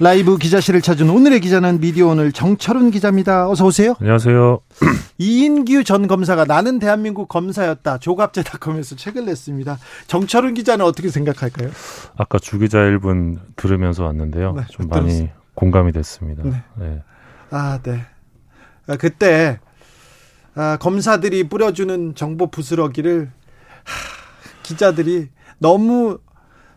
라이브 기자실을 찾은 오늘의 기자는 미디어 오늘 정철훈 기자입니다. 어서 오세요. 안녕하세요. 이인규 전 검사가 나는 대한민국 검사였다. 조갑제닷컴에서 책을 냈습니다. 정철훈 기자는 어떻게 생각할까요? 아까 주 기자 1분 들으면서 왔는데요. 네, 좀 들었어요. 많이 공감이 됐습니다. 네. 네. 아, 네. 아, 그때 아, 검사들이 뿌려주는 정보 부스러기를 하, 기자들이 너무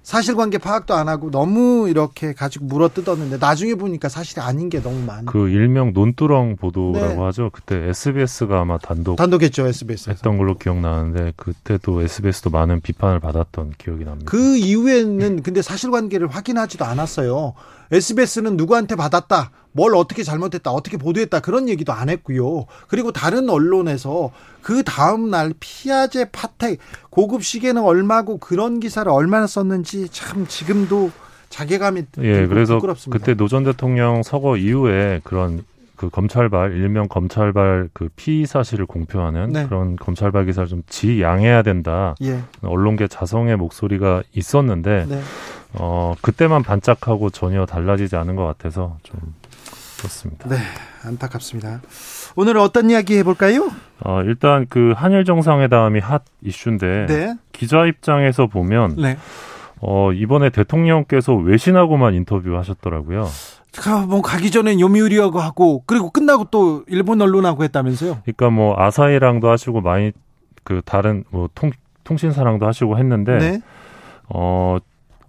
사실관계 파악도 안 하고 너무 이렇게 가지고 물어 뜯었는데 나중에 보니까 사실이 아닌 게 너무 많아. 그 일명 논두렁 보도라고 네. 하죠. 그때 SBS가 아마 단독 단독했죠 SBS에서. 했던 걸로 기억나는데 그때도 SBS도 많은 비판을 받았던 기억이 납니다. 그 이후에는 근데 사실관계를 확인하지도 않았어요. SBS는 누구한테 받았다, 뭘 어떻게 잘못했다, 어떻게 보도했다 그런 얘기도 안 했고요. 그리고 다른 언론에서 그 다음 날 피아제 파텍 고급 시계는 얼마고 그런 기사를 얼마나 썼는지 참 지금도 자괴감이 예, 그래서 부끄럽습니다. 그때 노 전 대통령 서거 이후에 그런 그 검찰발 일명 검찰발 그 피의 사실을 공표하는 네. 그런 검찰발 기사를 좀 지양해야 된다. 예, 언론계 자성의 목소리가 있었는데 네. 어 그때만 반짝하고 전혀 달라지지 않은 것 같아서 좀 그렇습니다. 네, 안타깝습니다. 오늘 어떤 이야기 해볼까요? 어 일단 그 한일 정상회담이 핫 이슈인데 네, 기자 입장에서 보면 네. 어 이번에 대통령께서 외신하고만 인터뷰하셨더라고요. 가, 뭐 가기 전에 요미우리하고 하고 그리고 끝나고 또 일본 언론하고 했다면서요? 그러니까 뭐 아사히랑도 하시고 많이 그 다른 뭐 통, 통신사랑도 하시고 했는데 네. 어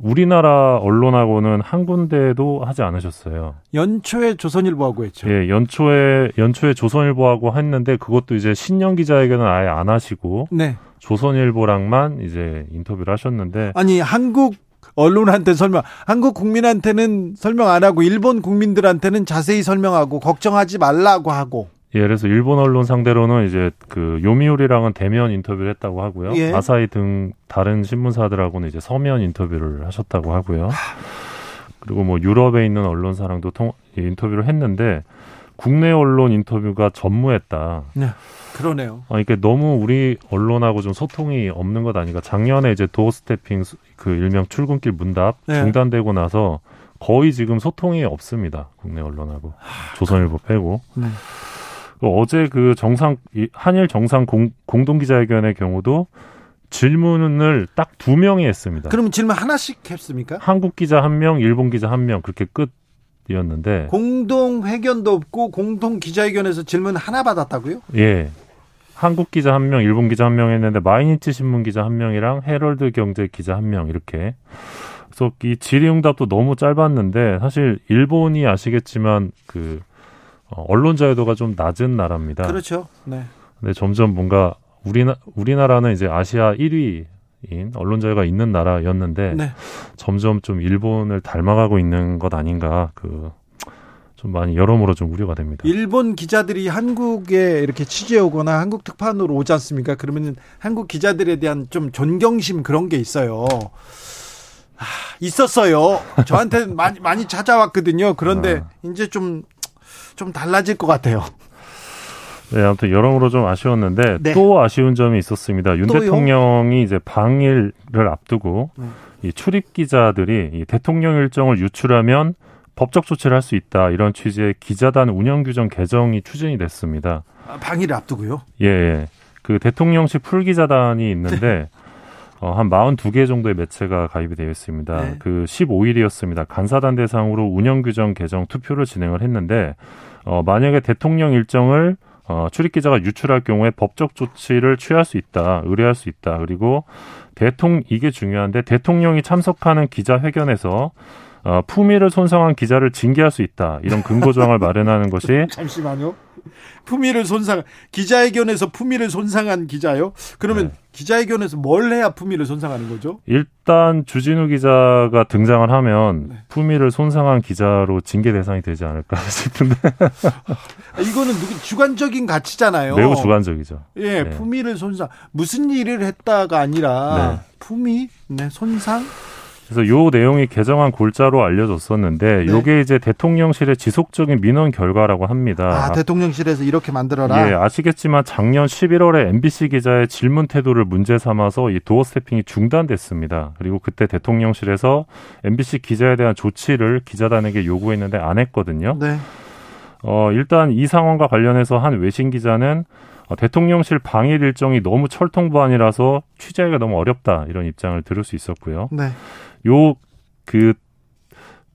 우리나라 언론하고는 한 군데도 하지 않으셨어요. 연초에 조선일보하고 했죠. 예, 연초에 연초에 조선일보하고 했는데 그것도 이제 신년 기자회견은 아예 안 하시고 네. 조선일보랑만 이제 인터뷰를 하셨는데 아니 한국 언론한테 설명, 한국 국민한테는 설명 안 하고 일본 국민들한테는 자세히 설명하고 걱정하지 말라고 하고. 예, 그래서 일본 언론 상대로는 이제 그 요미우리랑은 대면 인터뷰를 했다고 하고요. 예. 아사히 등 다른 신문사들하고는 이제 서면 인터뷰를 하셨다고 하고요. 그리고 뭐 유럽에 있는 언론사랑도 통, 예, 인터뷰를 했는데 국내 언론 인터뷰가 전무했다. 네. 그러네요. 아, 이게 너무 우리 언론하고 좀 소통이 없는 것 아닌가. 작년에 이제 도어 스태핑 수- 그 일명 출근길 문답 네. 중단되고 나서 거의 지금 소통이 없습니다. 국내 언론하고 조선일보 빼고. 네. 그 어제 그 정상 이 한일 정상 공, 공동 기자회견의 경우도 질문을 딱 두 명이 했습니다. 그러면 질문 하나씩 했습니까? 한국 기자 한 명, 일본 기자 한 명 그렇게 끝이었는데 공동 회견도 없고 공동 기자회견에서 질문 하나 받았다고요? 예. 한국 기자 한 명, 일본 기자 한 명 했는데 마이니치 신문 기자 한 명이랑 헤럴드 경제 기자 한 명 이렇게. 그래서 이 질의응답도 너무 짧았는데 사실 일본이 아시겠지만 그 어, 언론 자유도가 좀 낮은 나라입니다. 그렇죠. 네. 근데 점점 뭔가 우리나 우리나라는 이제 아시아 1위 인 언론 자유가 있는 나라였는데 네. 점점 좀 일본을 닮아가고 있는 것 아닌가 그 좀 많이 여러모로 좀 우려가 됩니다. 일본 기자들이 한국에 이렇게 취재 오거나 한국 특파원으로 오지 않습니까? 그러면 한국 기자들에 대한 좀 존경심 그런 게 있어요. 아, 있었어요. 저한테 많이 많이 찾아왔거든요. 그런데 이제 좀 좀 달라질 것 같아요. 네, 아무튼 여러모로 좀 아쉬웠는데 네. 또 아쉬운 점이 있었습니다. 윤 또요? 대통령이 이제 방일을 앞두고 네. 이 출입 기자들이 이 대통령 일정을 유출하면 법적 조치를 할 수 있다 이런 취지의 기자단 운영 규정 개정이 추진이 됐습니다. 아, 방위를 앞두고요. 예, 예. 그 대통령실 풀기자단이 있는데 어, 한 42개 정도의 매체가 가입이 되어 있습니다. 네. 그 15일이었습니다. 간사단 대상으로 운영 규정 개정 투표를 진행을 했는데 어, 만약에 대통령 일정을 어, 출입 기자가 유출할 경우에 법적 조치를 취할 수 있다, 의뢰할 수 있다. 그리고 대통령 이게 중요한데 대통령이 참석하는 기자 회견에서 어, 품위를 손상한 기자를 징계할 수 있다. 이런 근거 조항을 마련하는 것이 잠시만요. 품위를 손상 기자회견에서 품위를 손상한 기자요? 그러면 네. 기자회견에서 뭘 해야 품위를 손상하는 거죠? 일단 주진우 기자가 등장을 하면 네. 품위를 손상한 기자로 징계 대상이 되지 않을까 싶은데 이거는 주관적인 가치잖아요. 매우 주관적이죠. 예, 네. 품위를 손상 무슨 일을 했다가 아니라 네. 품위, 네, 손상 그래서 요 내용이 개정한 골자로 알려졌었는데 네. 요게 이제 대통령실의 지속적인 민원 결과라고 합니다. 아, 대통령실에서 이렇게 만들어라. 예, 아시겠지만 작년 11월에 MBC 기자의 질문 태도를 문제 삼아서 이 도어 스태핑이 중단됐습니다. 그리고 그때 대통령실에서 MBC 기자에 대한 조치를 기자단에게 요구했는데 안 했거든요. 네. 어, 일단 이 상황과 관련해서 한 외신 기자는 어, 대통령실 방일 일정이 너무 철통부안이라서 취재하기가 너무 어렵다 이런 입장을 들을 수 있었고요. 네. 요그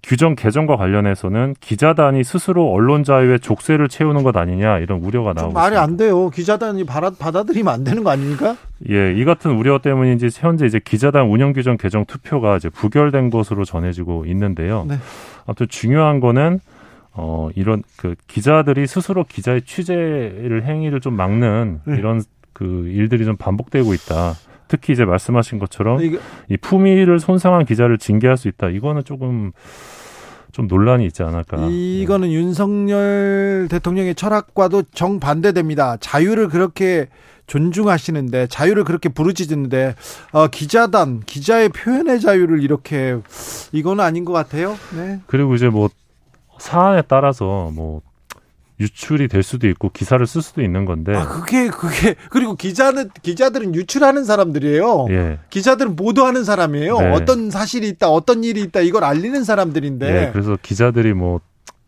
규정 개정과 관련해서는 기자단이 스스로 언론 자유의 족쇄를 채우는 것 아니냐 이런 우려가 나오고 말이 있습니다. 안 돼요. 기자단이 받아, 받아들이면 안 되는 거 아닙니까? 예, 이 같은 우려 때문인지 현재 이제 기자단 운영 규정 개정 투표가 이제 부결된 것으로 전해지고 있는데요. 네. 아무튼 중요한 거는 어 이런 그 기자들이 스스로 기자의 취재를 행위를 좀 막는 네. 이런 그 일들이 좀 반복되고 있다. 특히 이제 말씀하신 것처럼 이게... 이 품위를 손상한 기자를 징계할 수 있다. 이거는 조금 좀 논란이 있지 않을까. 이거는 네. 윤석열 대통령의 철학과도 정반대됩니다. 자유를 그렇게 존중하시는데 자유를 그렇게 부르짖는데 어, 기자단 기자의 표현의 자유를 이렇게 이거는 아닌 것 같아요. 네. 그리고 이제 뭐 사안에 따라서 뭐 유출이 될 수도 있고 기사를 쓸 수도 있는 건데. 아 그게 그게 그리고 기자는 기자들은 유출하는 사람들이에요. 예. 기자들은 보도하는 사람이에요. 네. 어떤 사실이 있다, 어떤 일이 있다 이걸 알리는 사람들인데. 예, 그래서 기자들이 뭐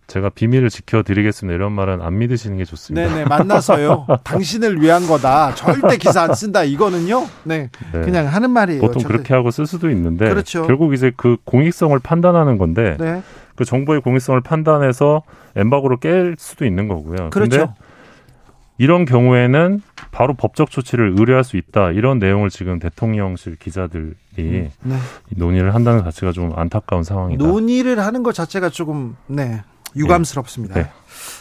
제가 비밀을 지켜드리겠습니다 이런 말은 안 믿으시는 게 좋습니다. 네네 만나서요. 당신을 위한 거다. 절대 기사 안 쓴다. 이거는요. 네, 네. 그냥 하는 말이에요. 보통 절대. 그렇게 하고 쓸 수도 있는데. 그렇죠. 결국 이제 그 공익성을 판단하는 건데. 네. 그 정보의 공익성을 판단해서 엠바고를 깰 수도 있는 거고요. 그렇죠. 이런 경우에는 바로 법적 조치를 의뢰할 수 있다. 이런 내용을 지금 대통령실 기자들이 음, 네. 논의를 한다는 자체가 좀 안타까운 상황이다. 논의를 하는 것 자체가 조금 네 유감스럽습니다. 네.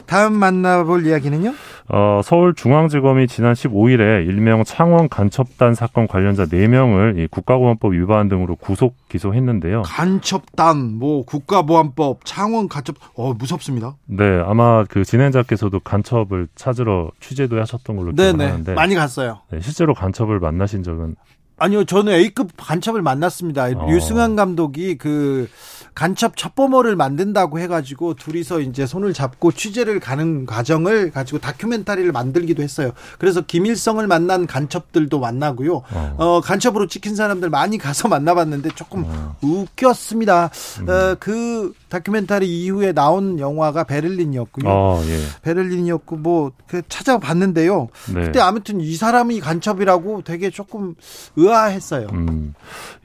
다음 만나볼 이야기는요? 어, 서울중앙지검이 지난 15일에 일명 창원 간첩단 사건 관련자 4명을 국가보안법 위반 등으로 구속 기소했는데요. 간첩단, 뭐 국가보안법, 창원 간첩, 어 무섭습니다. 네, 아마 그 진행자께서도 간첩을 찾으러 취재도 하셨던 걸로 기억하는데 많이 갔어요. 네, 실제로 간첩을 만나신 적은 아니요, 저는 A급 간첩을 만났습니다. 어. 유승환 감독이 그 간첩 첩보모를 만든다고 해가지고 둘이서 이제 손을 잡고 취재를 가는 과정을 가지고 다큐멘터리를 만들기도 했어요. 그래서 김일성을 만난 간첩들도 만나고요. 어, 어 간첩으로 찍힌 사람들 많이 가서 만나봤는데 조금 어. 웃겼습니다. 음. 어, 그 다큐멘터리 이후에 나온 영화가 베를린이었고요. 어, 예. 베를린이었고 뭐그 찾아봤는데요. 네. 그때 아무튼 이 사람이 간첩이라고 되게 조금 의아했어요. 음.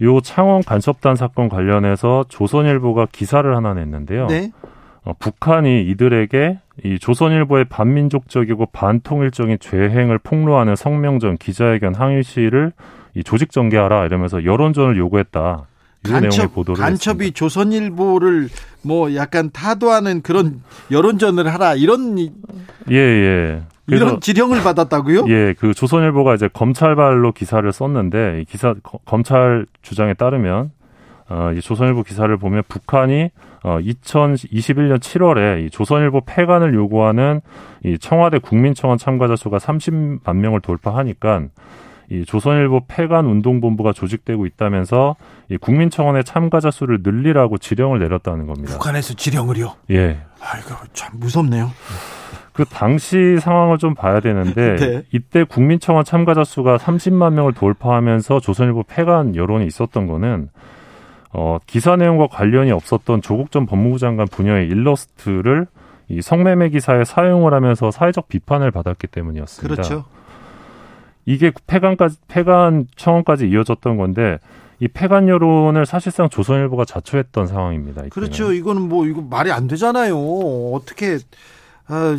요 창원 간첩단 사건 관련해서 조선일보 조선일보가 기사를 하나 냈는데요. 네. 어, 북한이 이들에게 이 조선일보의 반민족적이고 반통일적인 죄행을 폭로하는 성명전 기자회견 항의 시를 이 조직 정개하라 이러면서 여론전을 요구했다. 간첩, 간첩이 했습니다. 조선일보를 뭐 약간 타도하는 그런 여론전을 하라 이런 예 예. 이런 지령을 받았다고요? 예, 그 조선일보가 이제 검찰발로 기사를 썼는데 기사 검찰 주장에 따르면 어, 이 조선일보 기사를 보면 북한이 어, 2021년 7월에 이 조선일보 폐간을 요구하는 이 청와대 국민청원 참가자 수가 30만 명을 돌파하니까 이 조선일보 폐간 운동본부가 조직되고 있다면서 이 국민청원의 참가자 수를 늘리라고 지령을 내렸다는 겁니다. 북한에서 지령을요? 예. 아이고 참 무섭네요. 그 당시 상황을 좀 봐야 되는데 네. 이때 국민청원 참가자 수가 30만 명을 돌파하면서 조선일보 폐간 여론이 있었던 거는 어, 기사 내용과 관련이 없었던 조국 전 법무부 장관 분야의 일러스트를 이 성매매 기사에 사용을 하면서 사회적 비판을 받았기 때문이었습니다. 그렇죠. 이게 폐간까지 폐간 청원까지 이어졌던 건데 이 폐간 여론을 사실상 조선일보가 자초했던 상황입니다. 이때는. 그렇죠. 이거는 뭐 이거 말이 안 되잖아요. 어떻게 아,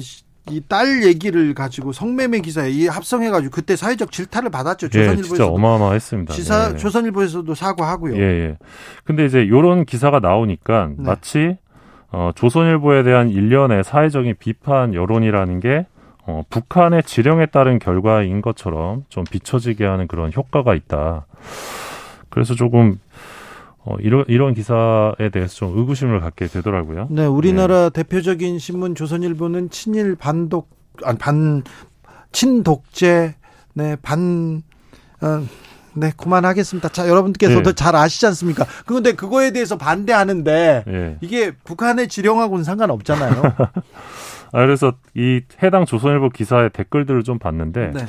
이딸 얘기를 가지고 성매매 기사에 이 합성해 가지고 그때 사회적 질타를 받았죠. 예, 진짜 어마어마했습니다. 지사 네. 조선일보에서도 사과하고요. 예, 예. 근데 이제 요런 기사가 나오니까 네. 마치 어, 조선일보에 대한 일련의 사회적인 비판 여론이라는 게 어, 북한의 지령에 따른 결과인 것처럼 좀 비춰지게 하는 그런 효과가 있다. 그래서 조금 어, 이런 이런 기사에 대해서 좀 의구심을 갖게 되더라고요. 네, 우리나라 대표적인 신문 조선일보는 친일 반독 아니 반 친독재 네 반 어, 네, 그만하겠습니다. 자, 여러분께서도 네. 잘 아시지 않습니까? 그런데 그거에 대해서 반대하는데 예. 이게 북한의 지령하고는 상관없잖아요. 아, 그래서 이 해당 조선일보 기사의 댓글들을 좀 봤는데 네.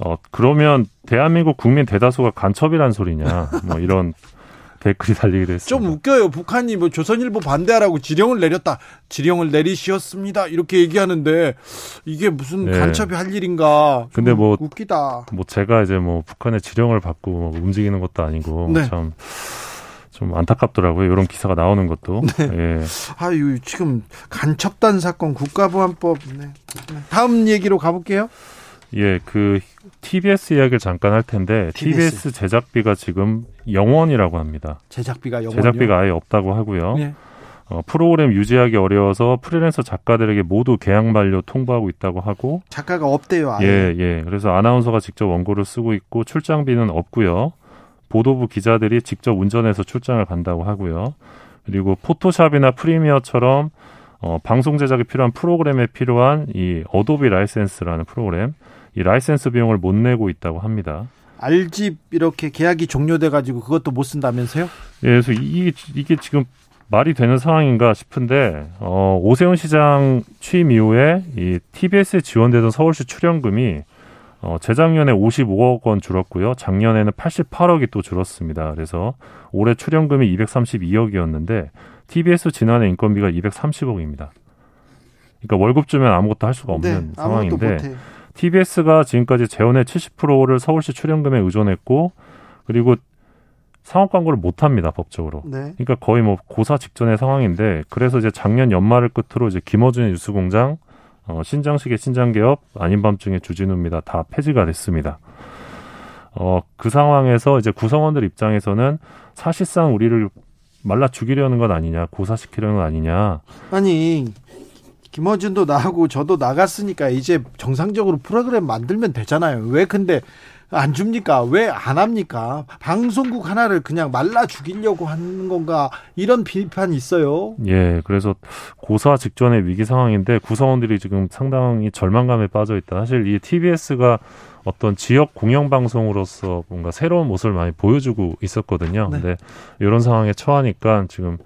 어, 그러면 대한민국 국민 대다수가 간첩이란 소리냐. 뭐 이런 댓글이 달리기도 했습니다. 좀 웃겨요. 북한이 뭐 조선일보 반대하라고 지령을 내렸다. 지령을 내리시었습니다. 이렇게 얘기하는데 이게 무슨 네. 간첩이 할 일인가. 근데 좀뭐 웃기다. 뭐 제가 이제 뭐 북한의 지령을 받고 뭐 움직이는 것도 아니고 네. 참 좀 안타깝더라고요. 이런 기사가 나오는 것도. 네. 예. 아유, 지금 간첩단 사건 국가보안법. 네. 네. 다음 얘기로 가볼게요. 예, 그 TBS 이야기를 잠깐 할 텐데 TBS. TBS 제작비가 지금 0원이라고 합니다. 제작비가 영원요. 제작비가 아예 없다고 하고요. 네. 어, 프로그램 유지하기 어려워서 프리랜서 작가들에게 모두 계약 만료 통보하고 있다고 하고 작가가 없대요. 아예. 예, 예. 그래서 아나운서가 직접 원고를 쓰고 있고 출장비는 없고요. 보도부 기자들이 직접 운전해서 출장을 간다고 하고요. 그리고 Photoshop이나 Premiere처럼 어, 방송 제작에 필요한 프로그램에 필요한 이 Adobe 라이센스라는 프로그램, 이 라이센스 비용을 못 내고 있다고 합니다. 알집 이렇게 계약이 종료돼 가지고 그것도 못 쓴다면서요? 예, 그래서 이, 이게 지금 말이 되는 상황인가 싶은데 어, 오세훈 시장 취임 이후에 이 TBS에 지원되던 서울시 출연금이 어, 재작년에 55억 원 줄었고요. 작년에는 88억이 또 줄었습니다. 그래서 올해 출연금이 232억이었는데 TBS 지난해 인건비가 230억입니다. 그러니까 월급 주면 아무것도 할 수가 없는 네, 상황인데. TBS가 지금까지 재원의 70%를 서울시 출연금에 의존했고 그리고 상업 광고를 못 합니다 법적으로. 네. 그러니까 거의 뭐 고사 직전의 상황인데 그래서 이제 작년 연말을 끝으로 이제 김어준의 뉴스공장, 어, 신장식의 신장개업, 아닌 밤중의 주진우입니다 다 폐지가 됐습니다. 어, 그 상황에서 이제 구성원들 입장에서는 사실상 우리를 말라 죽이려는 건 아니냐, 고사시키려는 건 아니냐. 아니 김어준도 나하고 저도 나갔으니까 이제 정상적으로 프로그램 만들면 되잖아요. 왜 근데 안 줍니까? 왜 안 합니까? 방송국 하나를 그냥 말라 죽이려고 하는 건가? 이런 비판이 있어요. 예, 그래서 고사 직전의 위기 상황인데 구성원들이 지금 상당히 절망감에 빠져 있다. 사실 이 TBS가 어떤 지역 공영 방송으로서 뭔가 새로운 모습을 많이 보여주고 있었거든요. 네. 근데 이런 상황에 처하니까 지금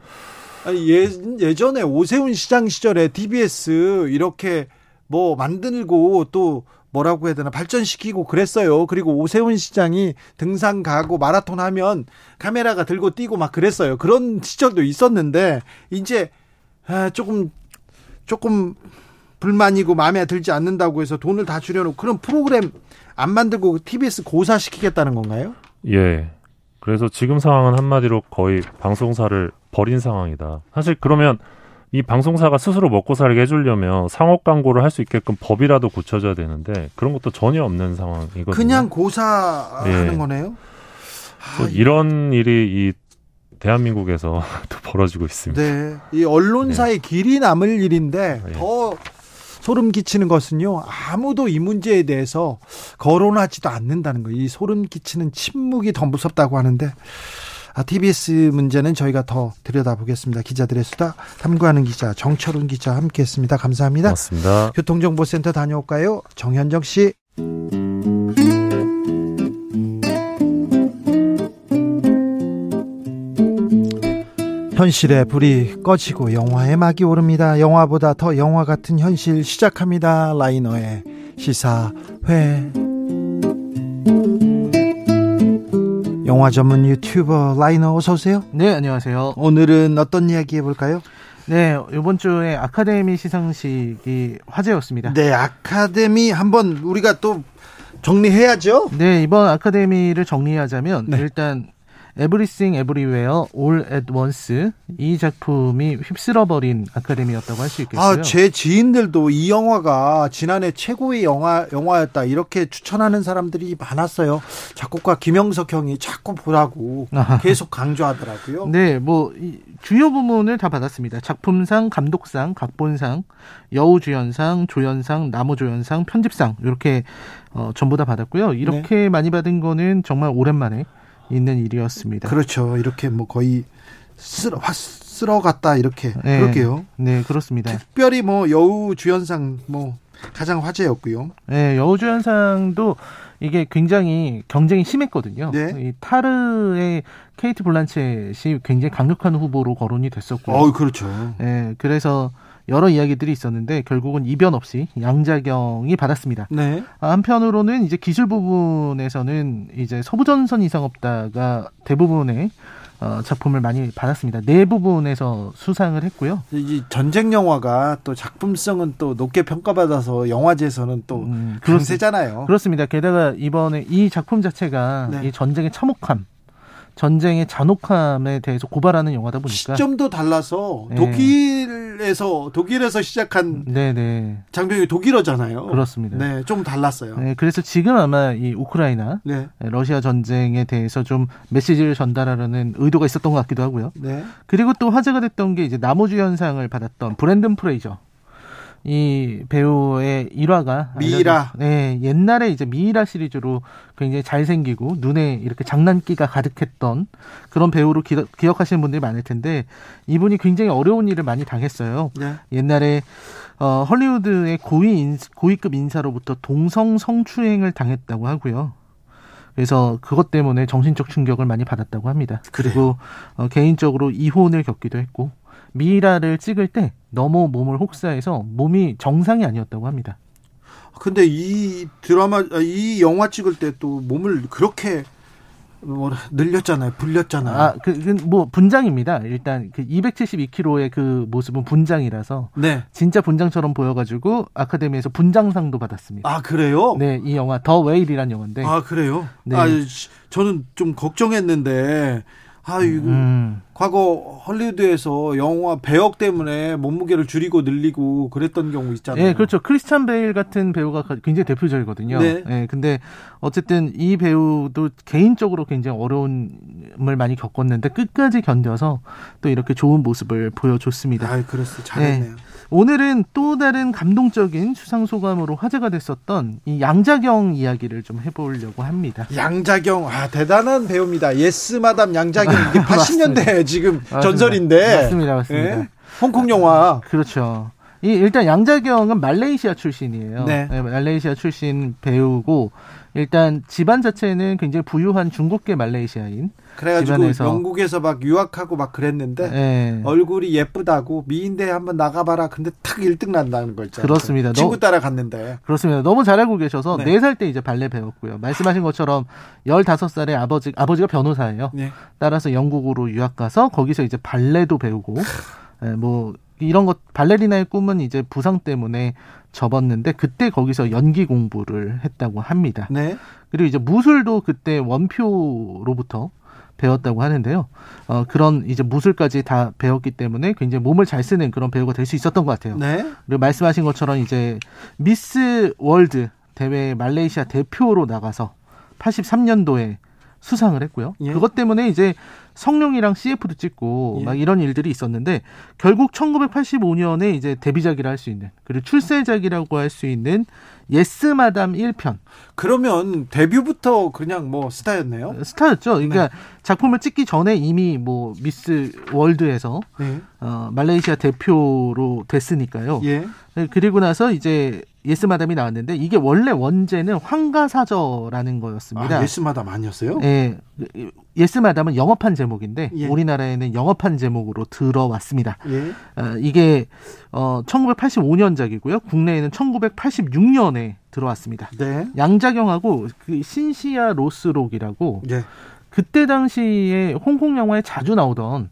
아니, 예, 예전에 오세훈 시장 시절에 TBS 이렇게 뭐 만들고 또 뭐라고 해야 되나 발전시키고 그랬어요. 그리고 오세훈 시장이 등산 가고 마라톤 하면 카메라가 들고 뛰고 막 그랬어요. 그런 시절도 있었는데 이제 아, 조금 조금 불만이고 마음에 들지 않는다고 해서 돈을 다 줄여놓고 그런 프로그램 안 만들고 TBS 고사시키겠다는 건가요? 예. 그래서 지금 상황은 한마디로 거의 방송사를 버린 상황이다. 사실 그러면 이 방송사가 스스로 먹고 살게 해주려면 상업 광고를 할 수 있게끔 법이라도 고쳐줘야 되는데 그런 것도 전혀 없는 상황이거든요. 그냥 고사하는 예. 거네요. 아, 또 이런 일이 이 대한민국에서 또 벌어지고 있습니다. 네, 이 언론사의 길이 남을 일인데 예. 더 소름 끼치는 것은요. 아무도 이 문제에 대해서 거론하지도 않는다는 거. 이 소름 끼치는 침묵이 더 무섭다고 하는데 아, TBS 문제는 저희가 더 들여다보겠습니다. 기자들의 수다 탐구하는 기자 정철훈 기자 함께했습니다. 감사합니다. 맞습니다. 교통정보센터 다녀올까요? 정현정 씨. 현실의 불이 꺼지고 영화의 막이 오릅니다. 영화보다 더 영화 같은 현실 시작합니다. 라이너의 시사회. 영화 전문 유튜버 라이너 어서 오세요. 네, 안녕하세요. 오늘은 어떤 이야기 해볼까요? 네, 이번 주에 아카데미 시상식이 화제였습니다. 네, 네, 아카데미 한번 우리가 또 정리해야죠. 이번 아카데미를 정리하자면 네. 일단 Everything Everywhere All at Once 이 작품이 휩쓸어버린 아카데미였다고 할 수 있겠어요. 아, 제 지인들도 이 영화가 지난해 최고의 영화 영화였다 이렇게 추천하는 사람들이 많았어요. 작곡가 김영석 형이 자꾸 보라고 계속 강조하더라고요. 네, 뭐 주요 부문을 다 받았습니다. 작품상, 감독상, 각본상, 여우주연상, 조연상, 나무조연상, 편집상 이렇게 어, 전부 다 받았고요. 이렇게 네. 많이 받은 거는 정말 오랜만에 있는 일이었습니다. 그렇죠. 이렇게 뭐 거의 쓸어 쓸어갔다 이렇게 네. 그렇게요. 네, 그렇습니다. 특별히 뭐 여우주연상 뭐 가장 화제였고요. 네, 여우주연상도 이게 굉장히 경쟁이 심했거든요. 네. 이 타르의 케이트 블란쳇이 굉장히 강력한 후보로 거론이 됐었고요. 어, 그렇죠. 네, 그래서 여러 이야기들이 있었는데 결국은 이변 없이 양자경이 받았습니다. 네. 한편으로는 이제 기술 부분에서는 이제 서부전선 이상 없다가 대부분의 어, 작품을 많이 받았습니다. 네 부분에서 수상을 했고요. 이 전쟁 영화가 또 작품성은 또 높게 평가받아서 영화제에서는 또 음, 강세잖아요. 그렇습니다. 게다가 이번에 이 작품 자체가 네. 이 전쟁의 참혹함 전쟁의 잔혹함에 대해서 고발하는 영화다 보니까 시점도 달라서 네. 독일에서 독일에서 시작한 네네. 네. 장병이 독일어잖아요. 그렇습니다. 네, 좀 달랐어요. 네, 그래서 지금 아마 이 우크라이나 네. 러시아 전쟁에 대해서 좀 메시지를 전달하려는 의도가 있었던 것 같기도 하고요. 네. 그리고 또 화제가 됐던 게 이제 나무주연상을 받았던 브랜든 프레이저. 이 배우의 일화가 미이라. 네, 옛날에 이제 미이라 시리즈로 굉장히 잘생기고 눈에 이렇게 장난기가 가득했던 그런 배우로 기, 억하시는 분들이 많을 텐데 이분이 굉장히 어려운 일을 많이 당했어요. 네. 옛날에 어, 헐리우드의 고위 인, 고위급 인사로부터 동성 성추행을 당했다고 하고요. 그래서 그것 때문에 정신적 충격을 많이 받았다고 합니다. 그리고 어, 개인적으로 이혼을 겪기도 했고 미이라를 찍을 때 너무 몸을 혹사해서 몸이 정상이 아니었다고 합니다. 근데 이 드라마 이 영화 찍을 때 또 몸을 그렇게 뭐 늘렸잖아요. 불렸잖아요. 아, 그, 그, 뭐 분장입니다. 일단 그 272kg의 그 모습은 분장이라서 네. 진짜 분장처럼 보여가지고 아카데미에서 분장상도 받았습니다. 아 그래요? 네, 이 영화 더 웨일이란 영화인데. 아 그래요? 네. 아 저는 좀 걱정했는데 아, 이거 음. 과거 헐리우드에서 영화 배역 때문에 몸무게를 줄이고 늘리고 그랬던 경우 있잖아요. 네, 그렇죠. 크리스찬 베일 같은 배우가 굉장히 대표적이거든요. 네. 네. 근데 어쨌든 이 배우도 개인적으로 굉장히 어려움을 많이 겪었는데 끝까지 견뎌서 또 이렇게 좋은 모습을 보여줬습니다. 아, 그랬어. 잘했네요. 네. 오늘은 또 다른 감동적인 수상 소감으로 화제가 됐었던 이 양자경 이야기를 좀 해보려고 합니다. 양자경, 아 대단한 배우입니다. Yes Madam 양자경 이게 80년대 지금 맞습니다. 전설인데. 맞습니다, 맞습니다. 예? 홍콩 영화. 그렇죠. 이 일단 양자경은 말레이시아 출신이에요. 네. 네, 말레이시아 출신 배우고 일단 집안 자체는 굉장히 부유한 중국계 말레이시아인. 그래가지고 집안에서. 영국에서 막 유학하고 막 그랬는데 네. 얼굴이 예쁘다고 미인대회 한번 나가봐라. 근데 탁 1등 난다는 거 있잖아요. 그렇습니다. 친구 따라 갔는데. 그렇습니다. 너무 잘 알고 계셔서 네. 4살 때 이제 발레 배웠고요. 말씀하신 것처럼 15살에 아버지, 아버지가 변호사예요. 네. 따라서 영국으로 유학 가서 거기서 이제 발레도 배우고 네, 뭐 이런 것 발레리나의 꿈은 이제 부상 때문에 접었는데 그때 거기서 연기 공부를 했다고 합니다. 네. 그리고 이제 무술도 그때 원표로부터 배웠다고 하는데요. 어, 그런 이제 무술까지 다 배웠기 때문에 굉장히 몸을 잘 쓰는 그런 배우가 될 수 있었던 것 같아요. 네. 그리고 말씀하신 것처럼 이제 Miss World 대회 말레이시아 대표로 나가서 83년도에 수상을 했고요. 예. 그것 때문에 이제 성룡이랑 CF도 찍고 예. 막 이런 일들이 있었는데 결국 1985년에 이제 데뷔작이라 할 수 있는 그리고 출세작이라고 할 수 있는 Yes Madam 1편. 그러면 데뷔부터 그냥 뭐 스타였네요. 스타였죠. 그러니까 네. 작품을 찍기 전에 이미 뭐 Miss World에서 네. 어, 말레이시아 대표로 됐으니까요. 예. 네, 그리고 나서 이제 Yes Madam이 나왔는데 이게 원래 원제는 황가사저라는 거였습니다. 아, Yes Madam 아니었어요? 네. Yes Madam은 영어판 제목인데 예. 우리나라에는 영어판 제목으로 들어왔습니다. 예. 어, 이게 어, 1985년작이고요. 국내에는 1986년에 들어왔습니다. 네. 양자경하고 그 신시아 로스록이라고 예. 그때 당시에 홍콩 영화에 자주 나오던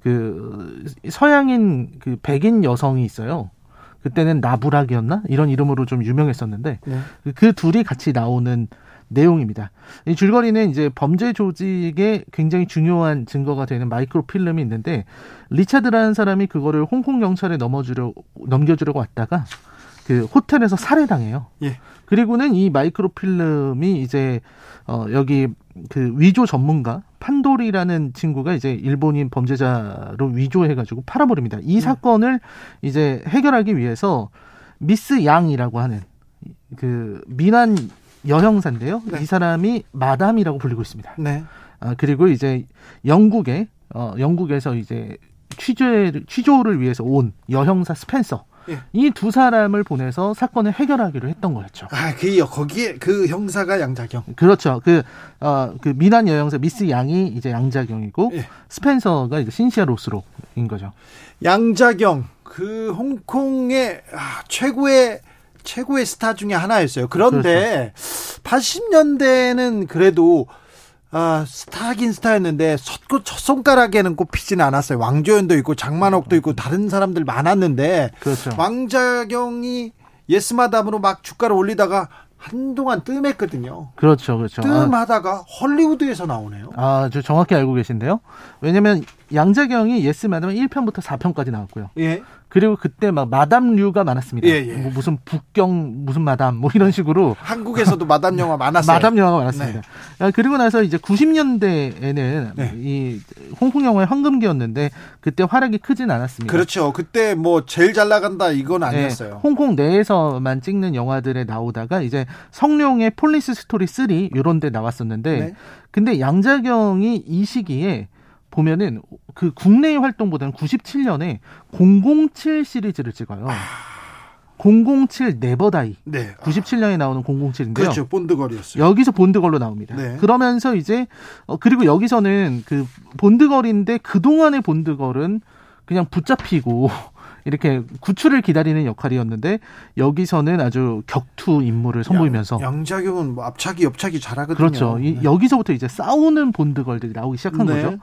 그 서양인 그 백인 여성이 있어요. 그때는 나부락이었나 이런 이름으로 좀 유명했었는데 네. 그 둘이 같이 나오는 내용입니다. 이 줄거리는 이제 범죄 조직에 굉장히 중요한 증거가 되는 마이크로 필름이 있는데 리차드라는 사람이 그거를 홍콩 경찰에 넘어주려 넘겨주려고 왔다가 그 호텔에서 살해당해요. 예. 그리고는 이 마이크로 필름이 이제 어 여기 그 위조 전문가 판돌이라는 친구가 이제 일본인 범죄자로 위조해가지고 팔아버립니다. 이 네. 사건을 이제 해결하기 위해서 미스 양이라고 하는 그 미난 여형사인데요. 네. 이 사람이 마담이라고 불리고 있습니다. 네. 아, 그리고 이제 영국에 어 영국에서 이제 취재 취조를 위해서 온 여형사 스펜서 예. 이두 사람을 보내서 사건을 해결하기로 했던 거였죠. 아, 그 거기에 그 형사가 양자경. 그렇죠. 그 어, 그 민완 여형사 미스 양이 이제 양자경이고 예. 스펜서가 이제 신시아 로스록인 거죠. 양자경 그 홍콩의 아, 최고의 최고의 스타 중에 하나였어요. 그런데 그렇죠. 80년대는 그래도 아, 스타긴 스타였는데 첫, 첫 손가락에는 꼽히지는 않았어요. 왕조현도 있고 장만옥도 있고 다른 사람들 많았는데 그렇죠. 양자경이 Yes Madam으로 막 주가를 올리다가 한동안 뜸했거든요. 그렇죠, 그렇죠. 뜸하다가 아, 헐리우드에서 나오네요. 아, 저 정확히 알고 계신데요. 왜냐면 양자경이 예스마담 1편부터 4편까지 나왔고요. 예. 그리고 그때 막 마담류가 많았습니다. 예, 예. 뭐 무슨 북경 무슨 마담 뭐 이런 식으로 한국에서도 마담 영화 많았어요. 마담 영화가 많았습니다. 네. 아, 그리고 나서 이제 90년대에는 네. 이 홍콩 영화의 황금기였는데 그때 활약이 크진 않았습니다. 그렇죠. 그때 뭐 제일 잘 나간다 이건 네. 아니었어요. 네. 홍콩 내에서만 찍는 영화들에 나오다가 이제 성룡의 Police Story 3 이런 데 나왔었는데 네. 근데 양자경이 이 시기에 보면은 그 국내의 활동보다는 97년에 007 시리즈를 찍어요. 아... 007 Never Die. 네. 97년에 나오는 007인데요. 그렇죠. Bond girl이었어요. 여기서 Bond girl로 나옵니다. 네. 그러면서 이제 어 그리고 여기서는 그 Bond girl인데 그동안의 Bond girl은 그냥 붙잡히고 이렇게 구출을 기다리는 역할이었는데 여기서는 아주 격투 임무를 선보이면서 양자경은 뭐 앞차기 옆차기 잘하거든요. 그렇죠. 이, 네. 여기서부터 이제 싸우는 Bond girl들이 나오기 시작한 네. 거죠.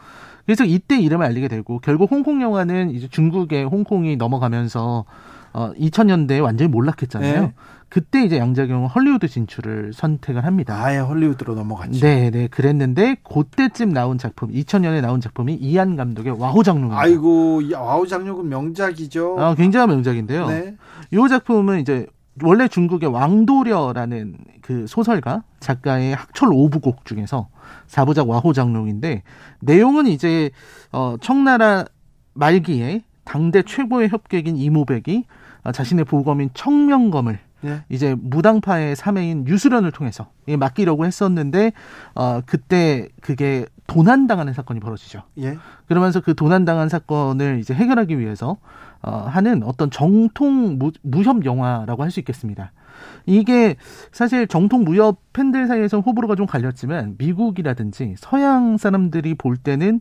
그래서 이때 이름을 알리게 되고 결국 홍콩 영화는 이제 중국에 홍콩이 넘어가면서 어 2000년대에 완전히 몰락했잖아요. 네. 그때 이제 양자경은 헐리우드 진출을 선택을 합니다. 아예 헐리우드로 넘어갔죠. 네, 네, 그랬는데 그때쯤 나온 작품, 2000년에 나온 작품이 이안 감독의 와호장룡. 아이고, 와호장룡은 명작이죠. 아, 굉장한 명작인데요. 네. 이 작품은 이제 원래 중국의 왕도려라는 그 소설가 작가의 학철 오부곡 중에서 사부작 와호장룡인데 내용은 이제 어 청나라 말기에 당대 최고의 협객인 이모백이 자신의 보검인 청명검을 예. 이제 무당파의 사매인 유수련을 통해서 맡기려고 했었는데 어 그때 그게 도난당하는 사건이 벌어지죠. 예. 그러면서 그 도난당한 사건을 이제 해결하기 위해서 어 하는 어떤 정통 무, 무협 영화라고 할 수 있겠습니다. 이게 사실 정통 무협 팬들 사이에서 호불호가 좀 갈렸지만 미국이라든지 서양 사람들이 볼 때는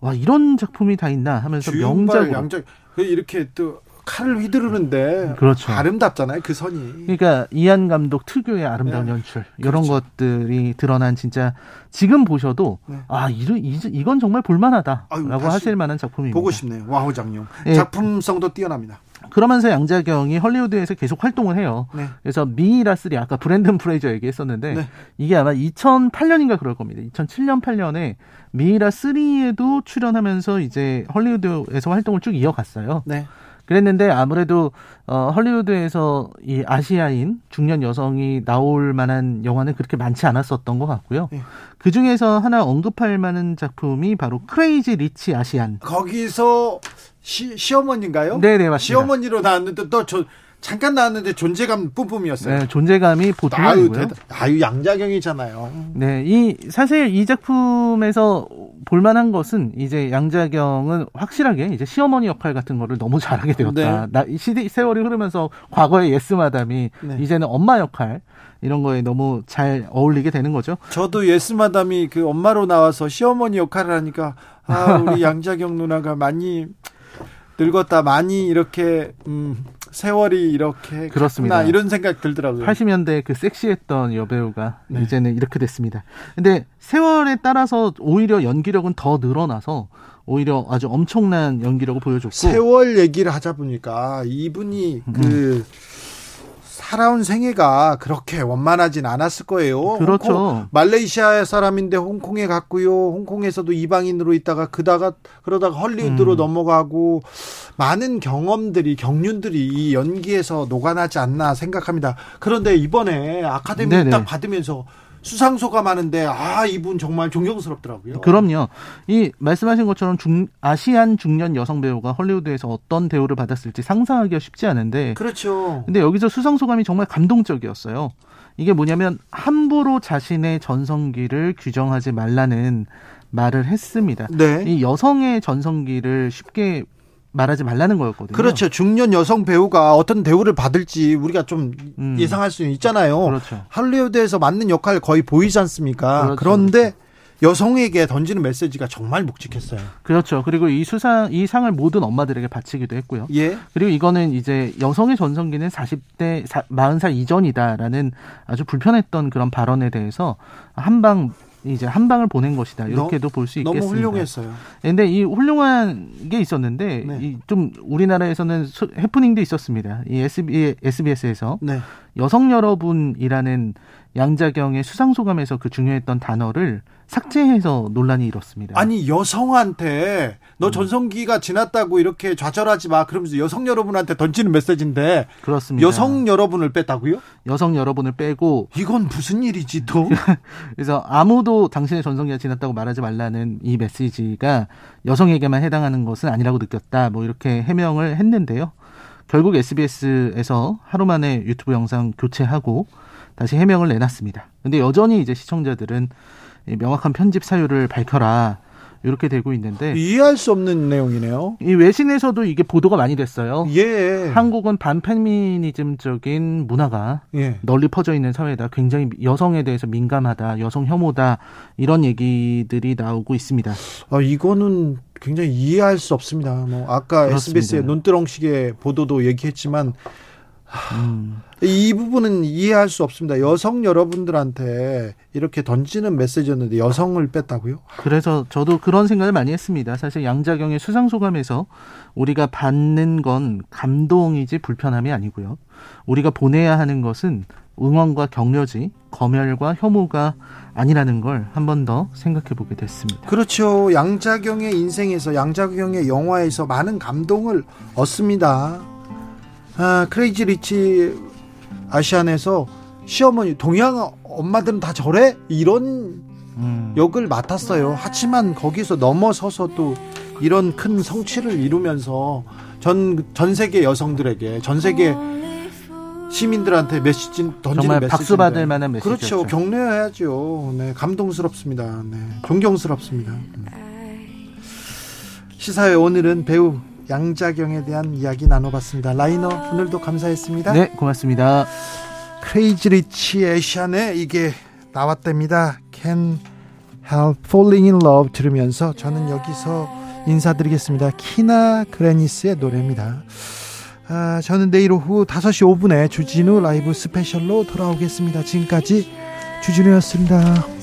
와 이런 작품이 다 있나 하면서 명작으로 양작 그 이렇게 또 칼을 휘두르는데 그렇죠. 아름답잖아요 그 선이. 그러니까 이안 감독 특유의 아름다운 네. 연출 이런 그렇죠. 것들이 드러난 진짜 지금 보셔도 네. 아 이런 이건 정말 볼만하다라고 하실 만한 작품입니다. 보고 싶네요. 와호장룡 네. 작품성도 뛰어납니다. 그러면서 양자경이 헐리우드에서 계속 활동을 해요. 네. 그래서 미이라 three 아까 브랜든 프레이저 얘기했었는데 네. 이게 아마 2008년인가 그럴 겁니다. 2007년 8년에 미이라 3에도 출연하면서 이제 헐리우드에서 활동을 쭉 이어갔어요. 네. 그랬는데 아무래도 어 헐리우드에서 이 아시아인 중년 여성이 나올 만한 영화는 그렇게 많지 않았었던 것 같고요. 네. 그 중에서 하나 언급할 만한 작품이 바로 크레이지 리치 아시안. 거기서 시, 시어머니인가요? 네네 맞습니다. 시어머니로 나왔는데 또저 잠깐 나왔는데 존재감 뿜뿜이었어요. 네, 존재감이 보통이 아유, 아니고요. 아유 양자경이잖아요. 네, 이 사실 이 작품에서 볼만한 것은 이제 양자경은 확실하게 이제 시어머니 역할 같은 거를 너무 잘하게 되었다. 네. 나, 시대 세월이 흐르면서 과거의 예스 마담이 네. 이제는 엄마 역할 이런 거에 너무 잘 어울리게 되는 거죠. 저도 예스 마담이 그 엄마로 나와서 시어머니 역할을 하니까 아 우리 양자경 누나가 많이 늙었다 많이 이렇게 음 세월이 이렇게 그렇습니다. 이런 생각 들더라고요. 80년대 그 섹시했던 여배우가 네. 이제는 이렇게 됐습니다. 근데 세월에 따라서 오히려 연기력은 더 늘어나서 오히려 아주 엄청난 연기력을 보여줬고 세월 얘기를 하자 보니까 이분이 음. 그 살아온 생애가 그렇게 원만하진 않았을 거예요. 그렇죠. 홍콩, 말레이시아 사람인데 홍콩에 갔고요. 홍콩에서도 이방인으로 있다가 그다가 그러다가 헐리우드로 음. 넘어가고 많은 경험들이 경륜들이 이 연기에서 녹아나지 않나 생각합니다. 그런데 이번에 아카데미. 딱 받으면서 수상소가 많은데 아 이분 정말 존경스럽더라고요. 그럼요. 이 말씀하신 것처럼 중, 아시안 중년 여성 배우가 헐리우드에서 어떤 대우를 받았을지 상상하기가 쉽지 않은데 그렇죠. 근데 여기서 수상소감이 정말 감동적이었어요. 이게 뭐냐면 함부로 자신의 전성기를 규정하지 말라는 말을 했습니다. 네. 이 여성의 전성기를 쉽게 말하지 말라는 거였거든요. 그렇죠. 중년 여성 배우가 어떤 대우를 받을지 우리가 좀 음. 예상할 수 있잖아요. 그렇죠. 할리우드에서 맡는 역할 거의 보이지 않습니까? 그렇죠. 그런데 여성에게 던지는 메시지가 정말 묵직했어요. 그렇죠. 그리고 이 수상 이 상을 모든 엄마들에게 바치기도 했고요. 예. 그리고 이거는 이제 여성의 전성기는 40대 40살 이전이다라는 아주 불편했던 그런 발언에 대해서 한방 이제 한 방을 보낸 것이다 이렇게도 볼 수 있겠습니다. 너무 훌륭했어요. 근데 이 훌륭한 게 있었는데 네. 이좀 우리나라에서는 해프닝도 있었습니다. 이 SB, SBS에서 네. 여성 여러분이라는 양자경의 수상 소감에서 그 중요했던 단어를 삭제해서 논란이 일었습니다. 아니 여성한테 너 음. 전성기가 지났다고 이렇게 좌절하지 마 그러면서 여성 여러분한테 던지는 메시지인데 그렇습니다. 여성 여러분을 뺐다고요? 여성 여러분을 빼고 이건 무슨 일이지 또? 그래서 아무도 당신의 전성기가 지났다고 말하지 말라는 이 메시지가 여성에게만 해당하는 것은 아니라고 느꼈다. 뭐 이렇게 해명을 했는데요. 결국 SBS에서 하루 만에 유튜브 영상 교체하고 다시 해명을 내놨습니다. 근데 여전히 이제 시청자들은 명확한 편집 사유를 밝혀라. 이렇게 되고 있는데 이해할 수 없는 내용이네요. 이 외신에서도 이게 보도가 많이 됐어요. 예. 한국은 반페미니즘적인 문화가 예. 널리 퍼져 있는 사회다. 굉장히 여성에 대해서 민감하다, 여성 혐오다 이런 얘기들이 나오고 있습니다. 아 이거는 굉장히 이해할 수 없습니다. 뭐 아까 그렇습니다. SBS의 논두렁식의 보도도 얘기했지만 음. 이 부분은 이해할 수 없습니다. 여성 여러분들한테 이렇게 던지는 메시지였는데 여성을 뺐다고요? 그래서 저도 그런 생각을 많이 했습니다. 사실 양자경의 수상 소감에서 우리가 받는 건 감동이지 불편함이 아니고요. 우리가 보내야 하는 것은 응원과 격려지 검열과 혐오가 아니라는 걸 한 번 더 생각해 보게 됐습니다. 그렇죠. 양자경의 인생에서 양자경의 영화에서 많은 감동을 얻습니다. 아, 크레이지 리치 아시안에서 시어머니 동양 엄마들은 다 저래 이런 음. 역을 맡았어요. 하지만 거기서 넘어서서 또 이런 큰 성취를 이루면서 전, 전 세계 여성들에게 전 세계 시민들한테 메시지 던지는 정말 박수 받을 만한 메시지 그렇죠. 격려해야죠. 네, 감동스럽습니다. 네, 존경스럽습니다. 음. 시사회 오늘은 배우 양자경에 대한 이야기 나눠봤습니다. 라이너 오늘도 감사했습니다. 네, 고맙습니다. Crazy Rich Asian에 이게 나왔답니다. Can Help Falling in Love 들으면서 저는 여기서 인사드리겠습니다. 키나 그레니스의 노래입니다. 아, 저는 내일 오후 5시 5분에 주진우 라이브 스페셜로 돌아오겠습니다. 지금까지 주진우였습니다.